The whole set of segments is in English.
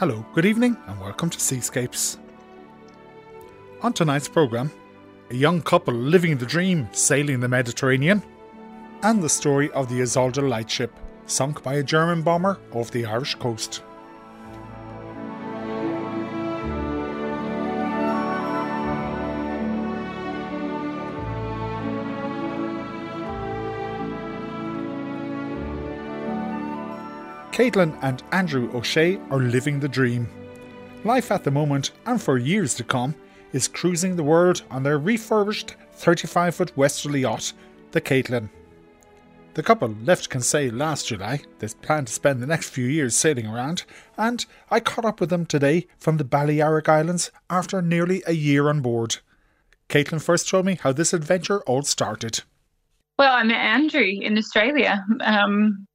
Hello, good evening, and welcome to Seascapes. On tonight's programme, a young couple living the dream sailing the Mediterranean, and the story of the Isolda lightship sunk by a German bomber off the Irish coast. Caitlin and Andrew O'Shea are living the dream. Life at the moment, and for years to come, is cruising the world on their refurbished 35 foot westerly yacht, the Caitlin. The couple left Kinsale last July. They plan to spend the next few years sailing around, and I caught up with them today from the Balearic Islands after nearly a year on board. Caitlin first told me how this adventure all started. Well, I met Andrew in Australia. Um,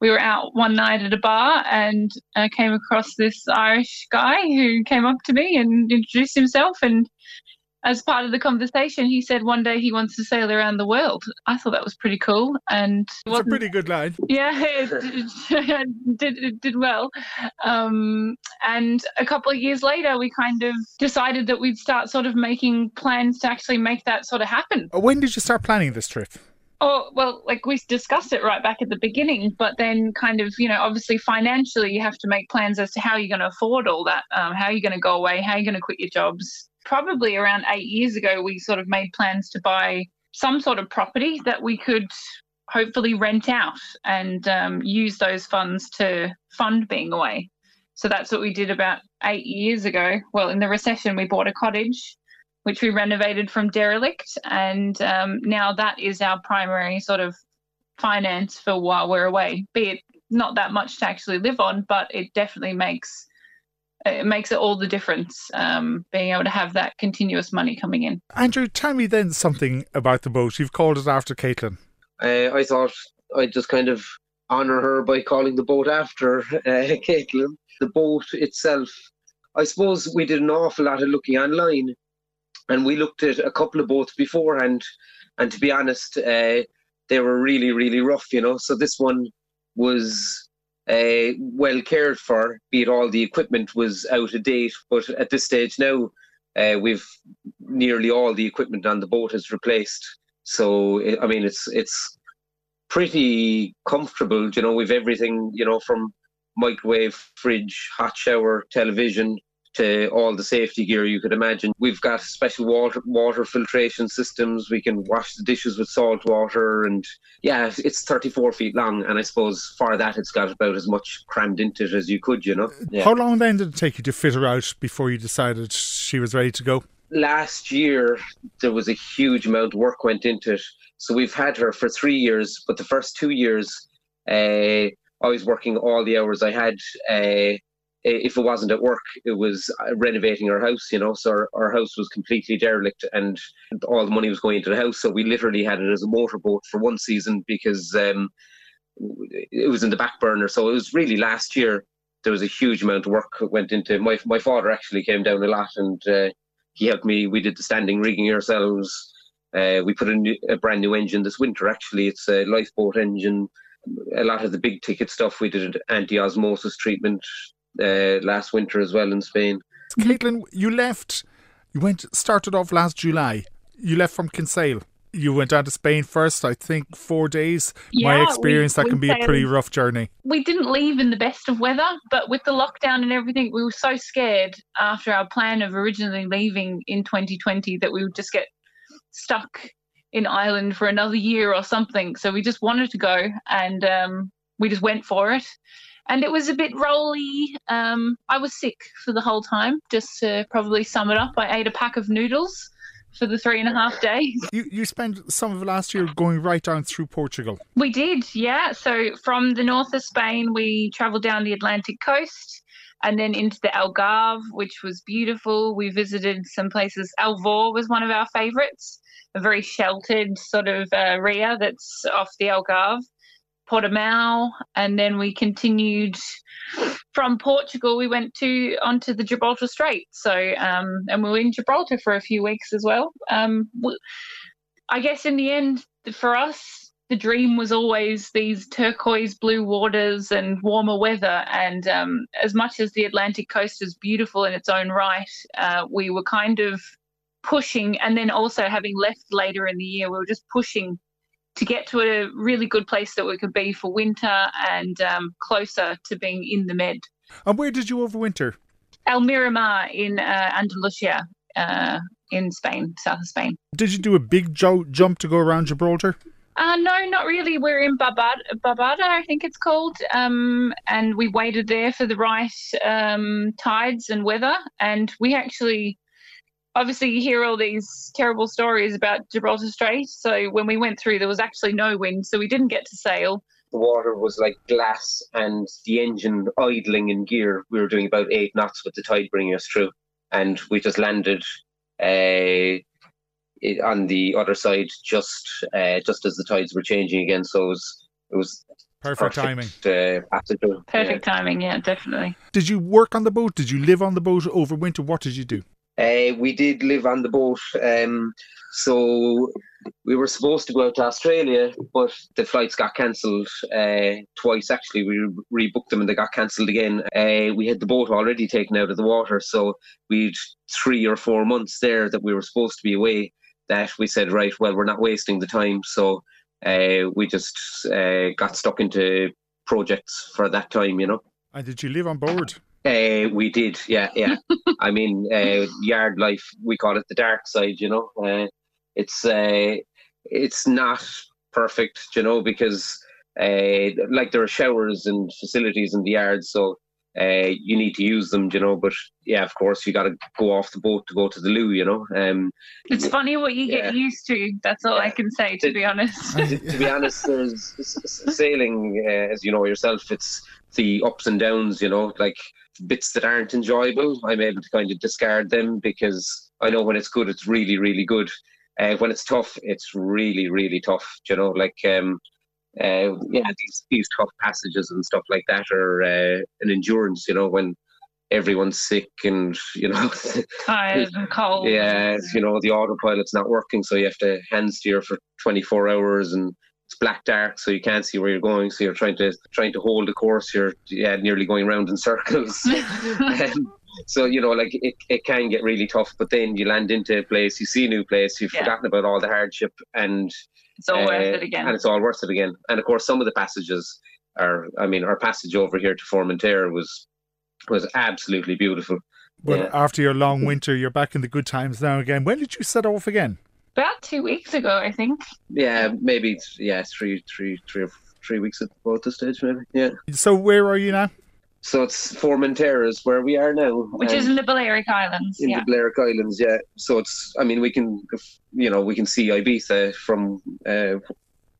we were out one night at a bar and I came across this Irish guy who came up to me and introduced himself. And as part of the conversation, he said one day he wants to sail around the world. I thought that was pretty cool. And it's a pretty good line. Yeah, it did, it did well. Um, and a couple of years later, we kind of decided that we'd start sort of making plans to actually make that sort of happen. When did you start planning this trip? Oh, well, like we discussed it right back at the beginning, but then kind of, you know, obviously financially, you have to make plans as to how you're going to afford all that, um, how you're going to go away, how are you're going to quit your jobs. Probably around eight years ago, we sort of made plans to buy some sort of property that we could hopefully rent out and um, use those funds to fund being away. So that's what we did about eight years ago. Well, in the recession, we bought a cottage which we renovated from derelict. And um, now that is our primary sort of finance for while we're away, be it not that much to actually live on, but it definitely makes it makes it all the difference um, being able to have that continuous money coming in. Andrew, tell me then something about the boat. You've called it after Caitlin. Uh, I thought I'd just kind of honour her by calling the boat after uh, Caitlin. The boat itself, I suppose we did an awful lot of looking online and we looked at a couple of boats beforehand, and to be honest, uh, they were really, really rough, you know. So this one was uh, well cared for, be it all the equipment was out of date, but at this stage now, uh, we've nearly all the equipment on the boat is replaced. So I mean, it's it's pretty comfortable, you know. We've everything, you know, from microwave, fridge, hot shower, television, to all the safety gear you could imagine. We've got special water water filtration systems. We can wash the dishes with salt water, and yeah, it's 34 feet long. And I suppose for that, it's got about as much crammed into it as you could. You know. Yeah. How long then did it take you to fit her out before you decided she was ready to go? Last year, there was a huge amount of work went into it. So we've had her for three years, but the first two years, uh, I was working all the hours I had. Uh, if it wasn't at work, it was uh, renovating our house, you know. So our, our house was completely derelict and all the money was going into the house. So we literally had it as a motorboat for one season because um, it was in the back burner. So it was really last year there was a huge amount of work that went into my my father actually came down a lot and uh, he helped me. We did the standing rigging ourselves. Uh, we put a, new, a brand new engine this winter. Actually, it's a lifeboat engine. A lot of the big ticket stuff we did anti osmosis treatment uh, last winter as well in Spain. Caitlin, you left. You went started off last July. You left from Kinsale. You went down to Spain first, I think, four days. Yeah, My experience, we, that can be a pretty rough journey. We didn't leave in the best of weather, but with the lockdown and everything, we were so scared after our plan of originally leaving in 2020 that we would just get stuck in Ireland for another year or something. So we just wanted to go and um, we just went for it and it was a bit rolly. Um, I was sick for the whole time. Just to probably sum it up, I ate a pack of noodles for the three and a half days. You you spent some of last year going right down through Portugal. We did, yeah. So from the north of Spain, we travelled down the Atlantic coast and then into the Algarve, which was beautiful. We visited some places. Alvor was one of our favourites, a very sheltered sort of uh, ria that's off the Algarve. Portimao, and then we continued from Portugal. We went to onto the Gibraltar Strait. So, um, and we were in Gibraltar for a few weeks as well. Um, I guess in the end, for us, the dream was always these turquoise blue waters and warmer weather. And um, as much as the Atlantic coast is beautiful in its own right, uh, we were kind of pushing, and then also having left later in the year, we were just pushing to get to a really good place that we could be for winter and um, closer to being in the Med. And where did you overwinter? Almerimar in uh, Andalusia, uh, in Spain, south of Spain. Did you do a big jo- jump to go around Gibraltar? Uh, no, not really. We're in Barbada, Barbada I think it's called, um, and we waited there for the right um, tides and weather. And we actually, obviously, you hear all these terrible stories about Gibraltar Strait. So when we went through, there was actually no wind, so we didn't get to sail. The water was like glass, and the engine idling in gear. We were doing about eight knots with the tide bringing us through, and we just landed. Uh, on the other side just uh, just as the tides were changing again. So it was it was perfect, perfect timing. Uh, perfect yeah. timing, yeah, definitely. Did you work on the boat? Did you live on the boat over winter? What did you do? Uh, we did live on the boat. Um, so we were supposed to go out to Australia, but the flights got cancelled uh, twice. Actually, we rebooked them and they got cancelled again. Uh, we had the boat already taken out of the water, so we'd three or four months there that we were supposed to be away that we said, right, well, we're not wasting the time. So uh, we just uh, got stuck into projects for that time, you know. And did you live on board? Uh, we did, yeah, yeah. I mean, uh, yard life, we call it the dark side, you know. Uh, it's uh, it's not perfect, you know, because uh, like there are showers and facilities in the yard, so uh, you need to use them, you know. But yeah, of course, you got to go off the boat to go to the loo, you know. Um, it's funny what you yeah. get used to. That's all yeah. I can say, to, to be honest. to, to, be honest, there's sailing, uh, as you know yourself, it's the ups and downs, you know, like bits that aren't enjoyable. I'm able to kind of discard them because I know when it's good, it's really, really good. Uh, when it's tough, it's really, really tough. You know, like um, uh, yeah, these these tough passages and stuff like that are uh, an endurance. You know, when everyone's sick and you know tired and cold. Yeah, you know the autopilot's not working, so you have to hand steer for 24 hours and it's black dark, so you can't see where you're going. So you're trying to trying to hold the course. You're yeah nearly going around in circles. um, so you know, like it, it can get really tough. But then you land into a place, you see a new place, you've yeah. forgotten about all the hardship, and it's all uh, worth it again. And it's all worth it again. And of course, some of the passages are. I mean, our passage over here to Formentera was was absolutely beautiful. But yeah. after your long winter, you're back in the good times now again. When did you set off again? About two weeks ago, I think. Yeah, maybe. Yeah, three, three, three, three weeks at both the stage, maybe. Yeah. So where are you now? So it's Formentera is where we are now, which is in the Balearic Islands. In yeah. the Balearic Islands, yeah. So it's, I mean, we can, you know, we can see Ibiza from uh,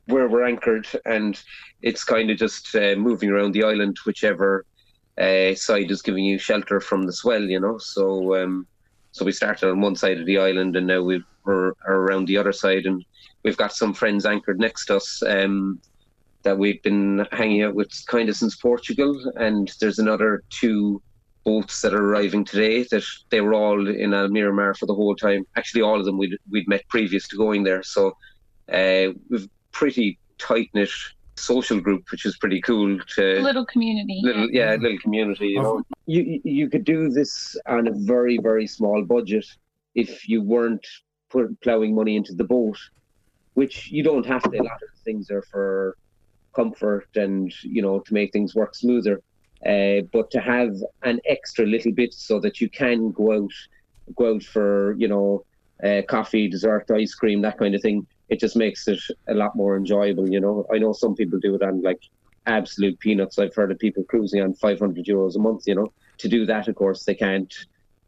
where we're anchored, and it's kind of just uh, moving around the island, whichever uh, side is giving you shelter from the swell, you know. So, um, so we started on one side of the island, and now we are around the other side, and we've got some friends anchored next to us. Um, that we've been hanging out with kind of since Portugal, and there's another two boats that are arriving today. That they were all in Almerimar for the whole time. Actually, all of them we'd we'd met previous to going there. So uh, we've pretty tight knit social group, which is pretty cool. To little community, little yeah, little community. You know, you you could do this on a very very small budget if you weren't put, plowing money into the boat, which you don't have to. A lot of things are for comfort and you know to make things work smoother. Uh, but to have an extra little bit so that you can go out, go out for you know uh, coffee, dessert, ice cream, that kind of thing. It just makes it a lot more enjoyable. You know, I know some people do it on like absolute peanuts. I've heard of people cruising on 500 euros a month. You know, to do that, of course, they can't.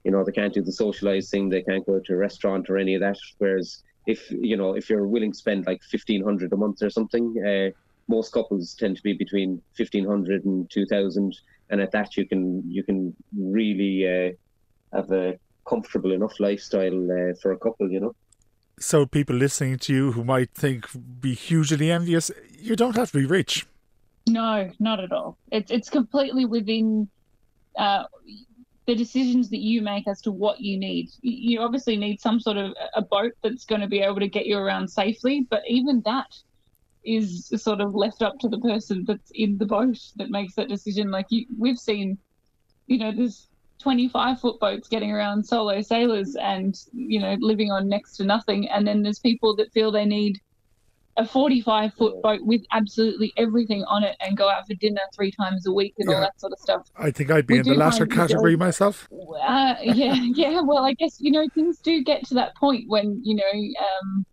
You know, they can't do the socializing. They can't go to a restaurant or any of that. Whereas if you know if you're willing to spend like 1500 a month or something, uh, most couples tend to be between 1500 and 2000 and at that you can you can really uh, have a comfortable enough lifestyle uh, for a couple you know so people listening to you who might think be hugely envious you don't have to be rich no not at all it's it's completely within uh, the decisions that you make as to what you need. You obviously need some sort of a boat that's going to be able to get you around safely, but even that is sort of left up to the person that's in the boat that makes that decision. Like you, we've seen, you know, there's 25 foot boats getting around solo sailors and you know living on next to nothing, and then there's people that feel they need a 45 foot boat with absolutely everything on it and go out for dinner three times a week and yeah. all that sort of stuff. I think I'd be we in the latter category myself. Uh, yeah, yeah. Well, I guess, you know, things do get to that point when, you know, um,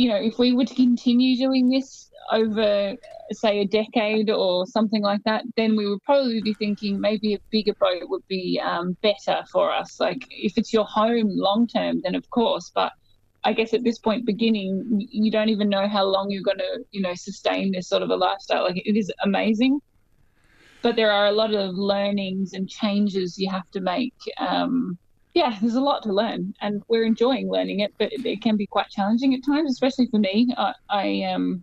you know, if we were to continue doing this over, say, a decade or something like that, then we would probably be thinking maybe a bigger boat would be um, better for us. Like, if it's your home long term, then of course, but I guess at this point, beginning, you don't even know how long you're going to, you know, sustain this sort of a lifestyle. Like it is amazing, but there are a lot of learnings and changes you have to make. Um, yeah, there's a lot to learn, and we're enjoying learning it, but it, it can be quite challenging at times, especially for me. I, I um,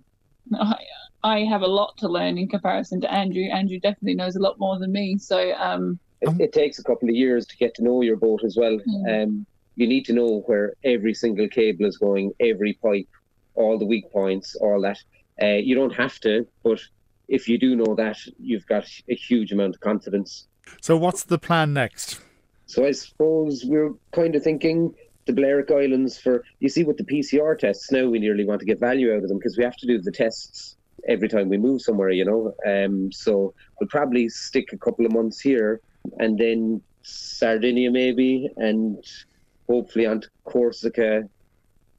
I, I have a lot to learn in comparison to Andrew. Andrew definitely knows a lot more than me, so um, it, it, takes a couple of years to get to know your boat as well. Mm. Um, you need to know where every single cable is going, every pipe, all the weak points, all that. Uh, you don't have to, but if you do know that, you've got a huge amount of confidence. So, what's the plan next? So, I suppose we're kind of thinking the Balearic Islands for, you see, with the PCR tests now, we nearly want to get value out of them because we have to do the tests every time we move somewhere, you know. Um, so, we'll probably stick a couple of months here and then Sardinia maybe and hopefully onto Corsica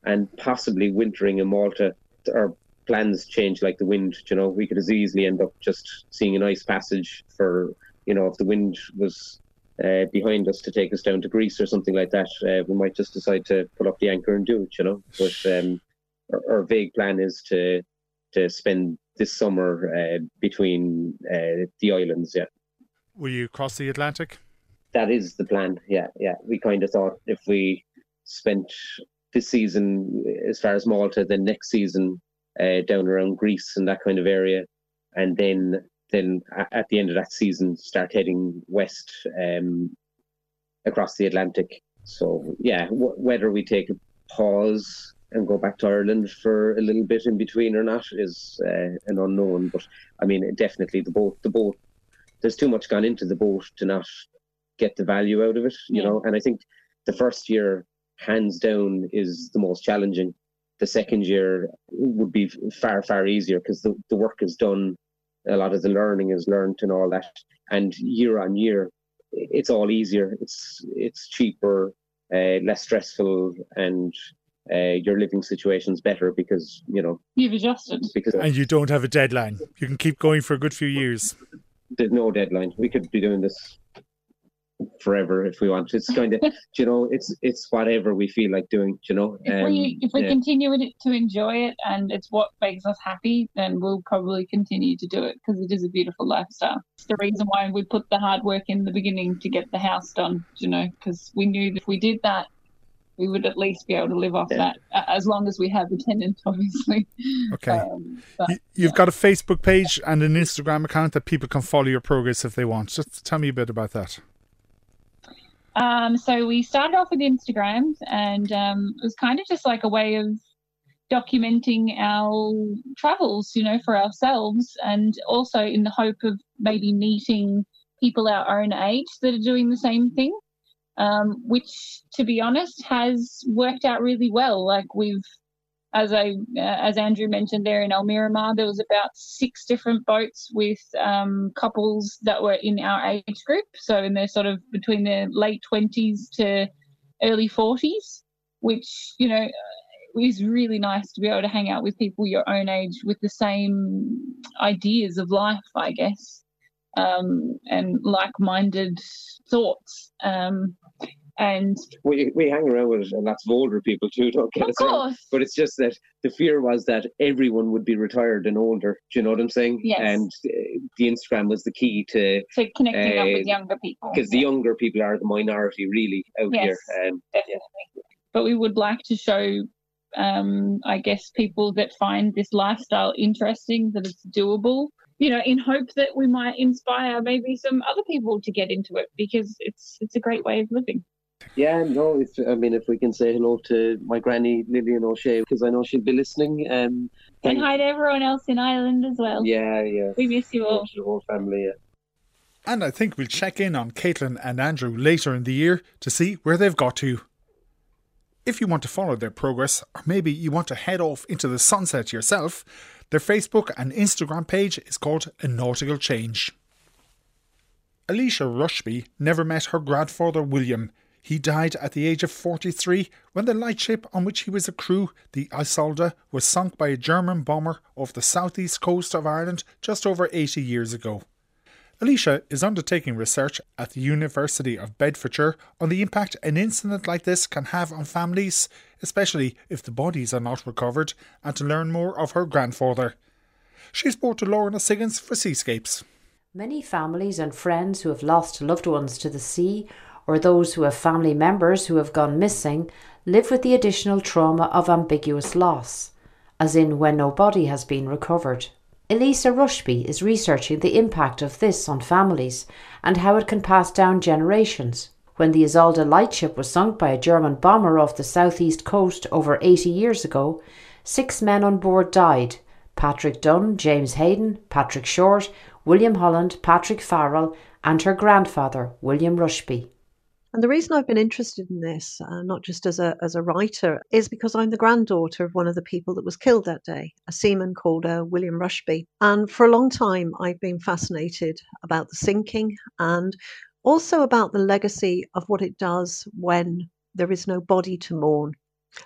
and possibly wintering in Malta. Our plans change like the wind. You know, we could as easily end up just seeing a nice passage for you know if the wind was uh, behind us to take us down to Greece or something like that. Uh, we might just decide to pull up the anchor and do it. You know, but um, our, our, vague plan is to to spend this summer uh, between uh, the islands. Yeah. Will you cross the Atlantic? that is the plan. Yeah, yeah. We kind of thought if we spent this season as far as Malta, then next season uh, down around Greece and that kind of area, and then then at the end of that season start heading west um, across the Atlantic. So yeah, w- whether we take a pause and go back to Ireland for a little bit in between or not is uh, an unknown. But I mean, definitely the boat, the boat. There's too much gone into the boat to not get the value out of it, you yeah. know. And I think the first year, hands down, is the most challenging. The second year would be far, far easier because the, the work is done. A lot of the learning is learned and all that. And year on year, it's all easier. It's it's cheaper, uh, less stressful, and uh, your living situation's better because you know you've adjusted. Because and you don't have a deadline. You can keep going for a good few years. There's no deadline. We could be doing this forever if we want. It's kind of, you know, it's it's whatever we feel like doing. You know, if um, we if we yeah. continue to enjoy it and it's what makes us happy, then we'll probably continue to do it because it is a beautiful lifestyle. It's the reason why we put the hard work in the beginning to get the house done. You know, because we knew that if we did that, we would at least be able to live off yeah. that as long as we have a tenant, obviously. Okay. Um, but, you, have yeah. got a Facebook page and an Instagram account that people can follow your progress if they want. Just tell me a bit about that. Um, so we started off with Instagrams, and um, it was kind of just like a way of documenting our travels, you know, for ourselves, and also in the hope of maybe meeting people our own age that are doing the same thing. Um, which, to be honest, has worked out really well. Like we've as I uh, as Andrew mentioned there in Almerimar, there was about six different boats with um, couples that were in our age group, so in their sort of between their late twenties to early forties, which you know is really nice to be able to hang out with people your own age with the same ideas of life, I guess, um, and like-minded thoughts. Um, and we we hang around with lots of older people too. Don't get of us wrong. But it's just that the fear was that everyone would be retired and older. Do you know what I'm saying? Yes. And the Instagram was the key to to connecting uh, up with uh, younger people because the younger people are the minority really out yes, here. Um, definitely. Yeah. But we would like to show. Um, I guess people that find this lifestyle interesting, that it's doable, you know, in hope that we might inspire maybe some other people to get into it because it's it's a great way of living. Yeah, no, if I mean if we can say hello to my granny Lillian O'Shea because I know she'll be listening. Um, and hi to everyone else in Ireland as well. Yeah, yeah. We miss you all. The whole family. Yeah. And I think we'll check in on Caitlin and Andrew later in the year to see where they've got to. If you want to follow their progress, or maybe you want to head off into the sunset yourself, their Facebook and Instagram page is called A Nautical Change. Alicia Rushby never met her grandfather William. He died at the age of 43 when the lightship on which he was a crew, the Isolda, was sunk by a German bomber off the southeast coast of Ireland just over 80 years ago. Alicia is undertaking research at the University of Bedfordshire on the impact an incident like this can have on families, especially if the bodies are not recovered, and to learn more of her grandfather. She spoke to Lorna Siggins for Seascapes. Many families and friends who have lost loved ones to the sea, or those who have family members who have gone missing, live with the additional trauma of ambiguous loss, as in when no body has been recovered. Alicia Rushby is researching the impact of this on families and how it can pass down generations. When the Isolda lightship was sunk by a German bomber off the southeast coast over 80 years ago, six men on board died Patrick Dunn, James Hayden, Patrick Short, William Holland, Patrick Farrell, and her grandfather, William Rushby. And the reason I've been interested in this, uh, not just as a as a writer, is because I'm the granddaughter of one of the people that was killed that day, a seaman called uh, William Rushby. And for a long time, I've been fascinated about the sinking and also about the legacy of what it does when there is no body to mourn.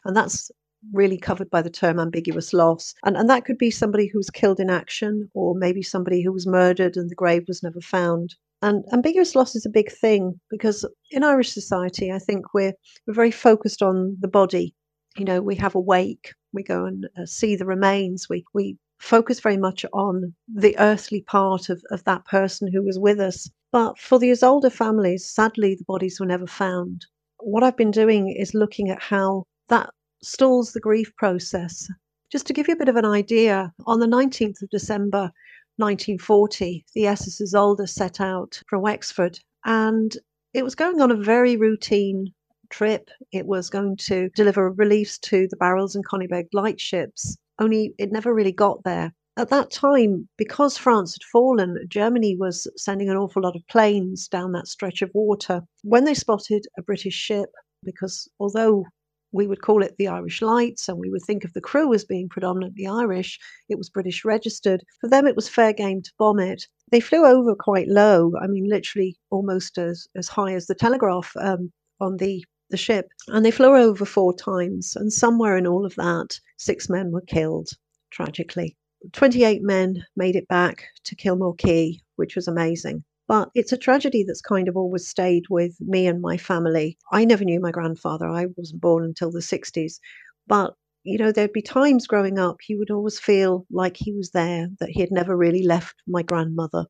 And that's really covered by the term ambiguous loss. And, and that could be somebody who was killed in action, or maybe somebody who was murdered and the grave was never found. And ambiguous loss is a big thing because in Irish society, I think we're we're very focused on the body. You know, we have a wake, we go and uh, see the remains, we we focus very much on the earthly part of, of that person who was with us. But for these older families, sadly, the bodies were never found. What I've been doing is looking at how that stalls the grief process. Just to give you a bit of an idea, on the 19th of December 1940, the SS Isolda set out from Wexford and it was going on a very routine trip. It was going to deliver reliefs to the Barrels and Coningbeg lightships, only it never really got there. At that time, because France had fallen, Germany was sending an awful lot of planes down that stretch of water. When they spotted a British ship, because although we would call it the Irish Lights, and we would think of the crew as being predominantly Irish. It was British registered. For them, it was fair game to bomb it. They flew over quite low, I mean, literally almost as, as high as the telegraph um, on the, the ship. And they flew over four times, and somewhere in all of that, six men were killed, tragically. 28 men made it back to Kilmore Quay, which was amazing. But it's a tragedy that's kind of always stayed with me and my family. I never knew my grandfather. I wasn't born until the 60s. But, you know, there'd be times growing up he would always feel like he was there, that he had never really left my grandmother.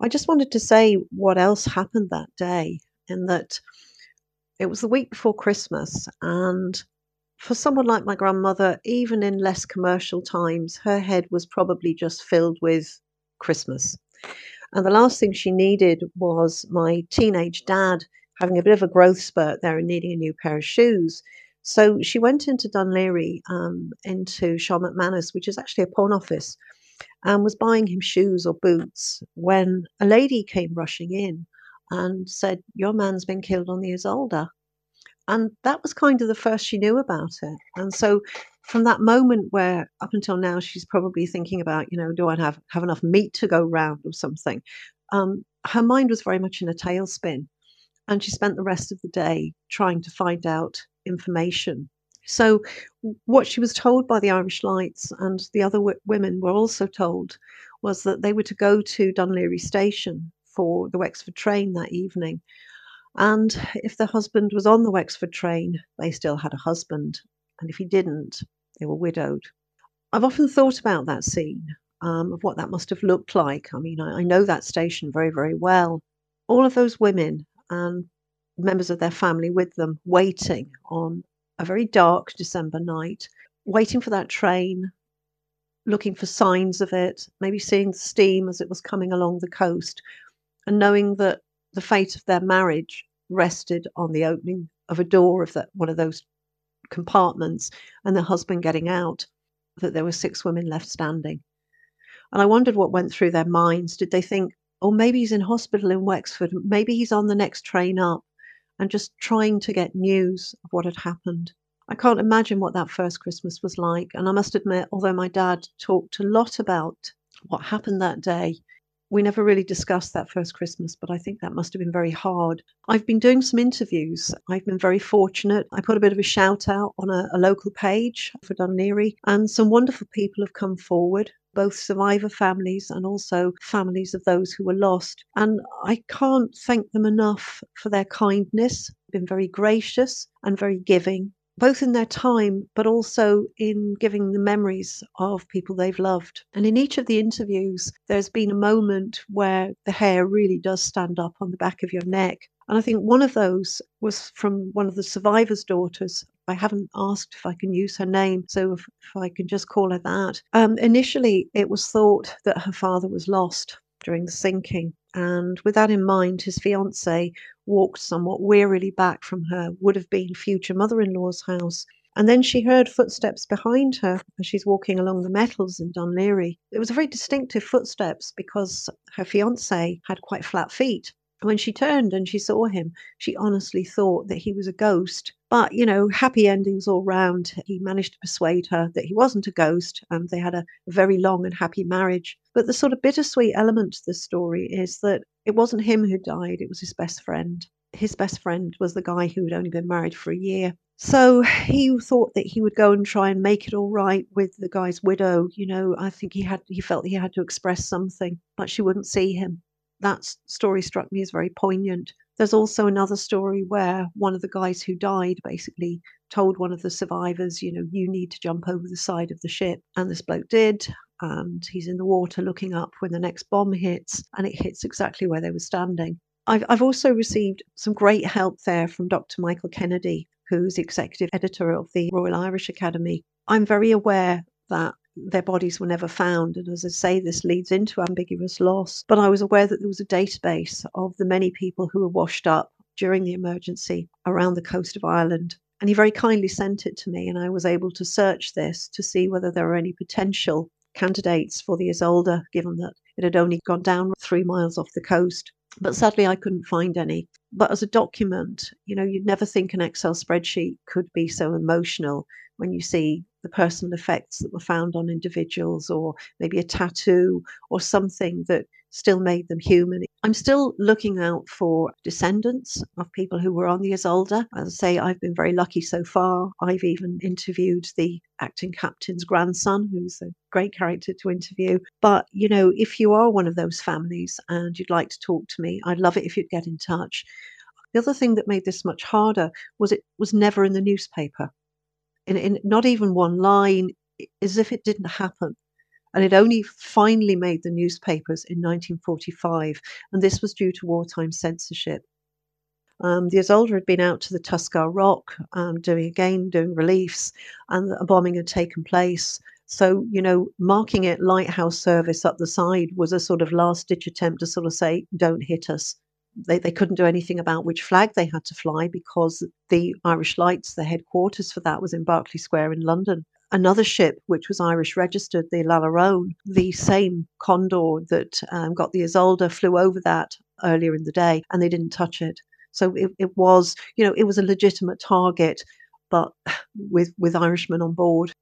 I just wanted to say what else happened that day, and that it was the week before Christmas. And for someone like my grandmother, even in less commercial times, her head was probably just filled with Christmas. And the last thing she needed was my teenage dad having a bit of a growth spurt there and needing a new pair of shoes. So she went into Dunleary, um, into Sean McManus, which is actually a pawn office, and was buying him shoes or boots when a lady came rushing in and said, Your man's been killed on the Isolda. And that was kind of the first she knew about it. And so from that moment where up until now she's probably thinking about, you know, do I have, have enough meat to go round or something? Um, her mind was very much in a tailspin. And she spent the rest of the day trying to find out information. So, what she was told by the Irish Lights and the other w- women were also told was that they were to go to Dunleary station for the Wexford train that evening. And if the husband was on the Wexford train, they still had a husband. And if he didn't, they were widowed. I've often thought about that scene, um, of what that must have looked like. I mean, I, I know that station very, very well. All of those women and members of their family with them waiting on a very dark December night, waiting for that train, looking for signs of it, maybe seeing the steam as it was coming along the coast, and knowing that the fate of their marriage rested on the opening of a door of that one of those compartments and the husband getting out, that there were six women left standing. And I wondered what went through their minds. Did they think, oh, maybe he's in hospital in Wexford, maybe he's on the next train up, and just trying to get news of what had happened? I can't imagine what that first Christmas was like. And I must admit, although my dad talked a lot about what happened that day, we never really discussed that first Christmas, but I think that must have been very hard. I've been doing some interviews. I've been very fortunate. I put a bit of a shout out on a, a local page for Dunleary, and some wonderful people have come forward both survivor families and also families of those who were lost. And I can't thank them enough for their kindness, been very gracious and very giving both in their time, but also in giving the memories of people they've loved. And in each of the interviews, there's been a moment where the hair really does stand up on the back of your neck. And I think one of those was from one of the survivors' daughters. I haven't asked if I can use her name, so if, if I can just call her that. Um, initially, it was thought that her father was lost during the sinking. And with that in mind, his fiancee walked somewhat wearily back from her would have been future mother in law's house. And then she heard footsteps behind her as she's walking along the metals in Laoghaire. It was a very distinctive footsteps because her fiance had quite flat feet. When she turned and she saw him, she honestly thought that he was a ghost. But, you know, happy endings all round. He managed to persuade her that he wasn't a ghost, and they had a very long and happy marriage. But the sort of bittersweet element to the story is that it wasn't him who died, it was his best friend. His best friend was the guy who had only been married for a year. So he thought that he would go and try and make it all right with the guy's widow. You know, I think he had he felt he had to express something, but she wouldn't see him that story struck me as very poignant. There's also another story where one of the guys who died basically told one of the survivors, you know, you need to jump over the side of the ship. And this bloke did. And he's in the water looking up when the next bomb hits, and it hits exactly where they were standing. I've, I've also received some great help there from Dr. Michael Kennedy, who's executive editor of the Royal Irish Academy. I'm very aware that their bodies were never found. And as I say, this leads into ambiguous loss. But I was aware that there was a database of the many people who were washed up during the emergency around the coast of Ireland. And he very kindly sent it to me, and I was able to search this to see whether there were any potential candidates for the Isolda, given that it had only gone down three miles off the coast. But sadly, I couldn't find any. But as a document, you know, you'd never think an Excel spreadsheet could be so emotional when you see the personal effects that were found on individuals, or maybe a tattoo, or something that still made them human. I'm still looking out for descendants of people who were on the Isolda. As I say, I've been very lucky so far. I've even interviewed the acting captain's grandson, who's a great character to interview. But, you know, if you are one of those families and you'd like to talk to me, I'd love it if you'd get in touch. The other thing that made this much harder was it was never in the newspaper in, in not even one line, as if it didn't happen. And it only finally made the newspapers in 1945, and this was due to wartime censorship. Um, the Isolda had been out to the Tuskar Rock, um, doing again doing reliefs, and a bombing had taken place. So you know, marking it lighthouse service up the side was a sort of last ditch attempt to sort of say, "Don't hit us." They, they couldn't do anything about which flag they had to fly because the Irish Lights, the headquarters for that, was in Berkeley Square in London. Another ship, which was Irish registered, the Lalarone, the same Condor that um, got the Isolda, flew over that earlier in the day and they didn't touch it. So it, it was, you know, it was a legitimate target, but with, with Irishmen on board.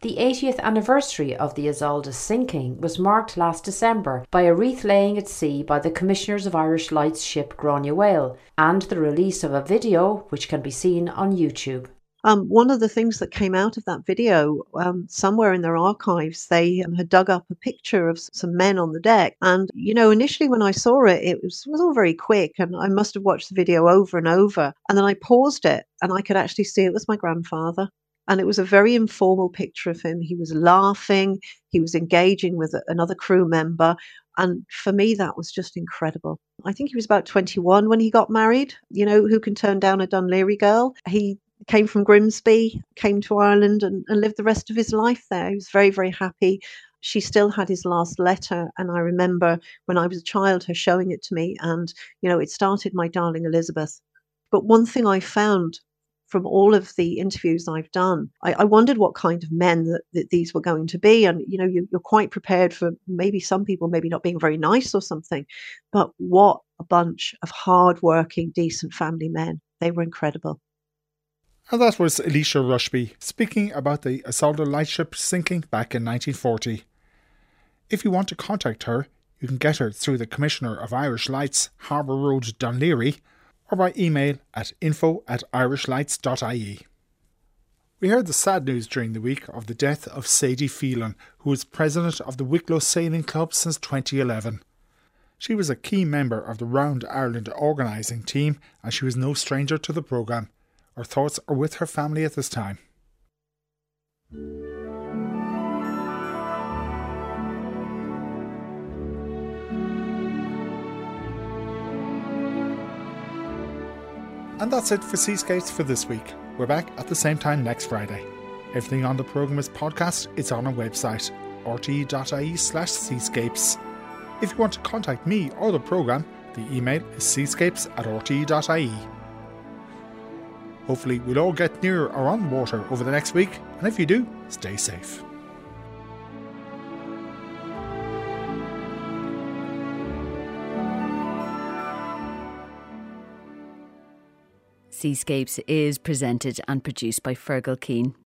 The 80th anniversary of the Isolda's sinking was marked last December by a wreath laying at sea by the Commissioners of Irish Light's ship Granuaile and the release of a video which can be seen on YouTube. Um, one of the things that came out of that video, um, somewhere in their archives, they um, had dug up a picture of some men on the deck. And, you know, initially when I saw it, it was, was all very quick. And I must have watched the video over and over. And then I paused it and I could actually see it was my grandfather. And it was a very informal picture of him. He was laughing, he was engaging with another crew member. And for me, that was just incredible. I think he was about 21 when he got married. You know, who can turn down a Dunleary girl? He came from Grimsby, came to Ireland and, and lived the rest of his life there. He was very, very happy. she still had his last letter. And I remember when I was a child, her showing it to me. And, you know, it started, My darling Elizabeth. But one thing I found from all of the interviews I've done, I, I wondered what kind of men that, that, these were going to be. And, you know, you, you're quite prepared for maybe some people maybe not being very nice or something. But what a bunch of hard-working, decent family men. They were incredible. And that was Alicia Rushby speaking about the Isolda lightship sinking back in 1940. If you want to contact her, you can get her through the Commissioner of Irish Lights, Harbour Road, Laoghaire, or by email at info at irishlights.ie. We heard the sad news during the week of the death of Sadie Phelan, who was president of the Wicklow Sailing Club since 2011. She was a key member of the Round Ireland organising team and she was no stranger to the programme. Our thoughts are with her family at this time. And that's it for Seascapes for this week. We're back at the same time next Friday. Everything on the programme is podcast. It's on our website, rte.ie slash seascapes. If you want to contact me or the programme, the email is seascapes at rte.ie. Hopefully, we'll all get near or on water over the next week, and if you do, stay safe. Seascapes is presented and produced by Fergal Keane.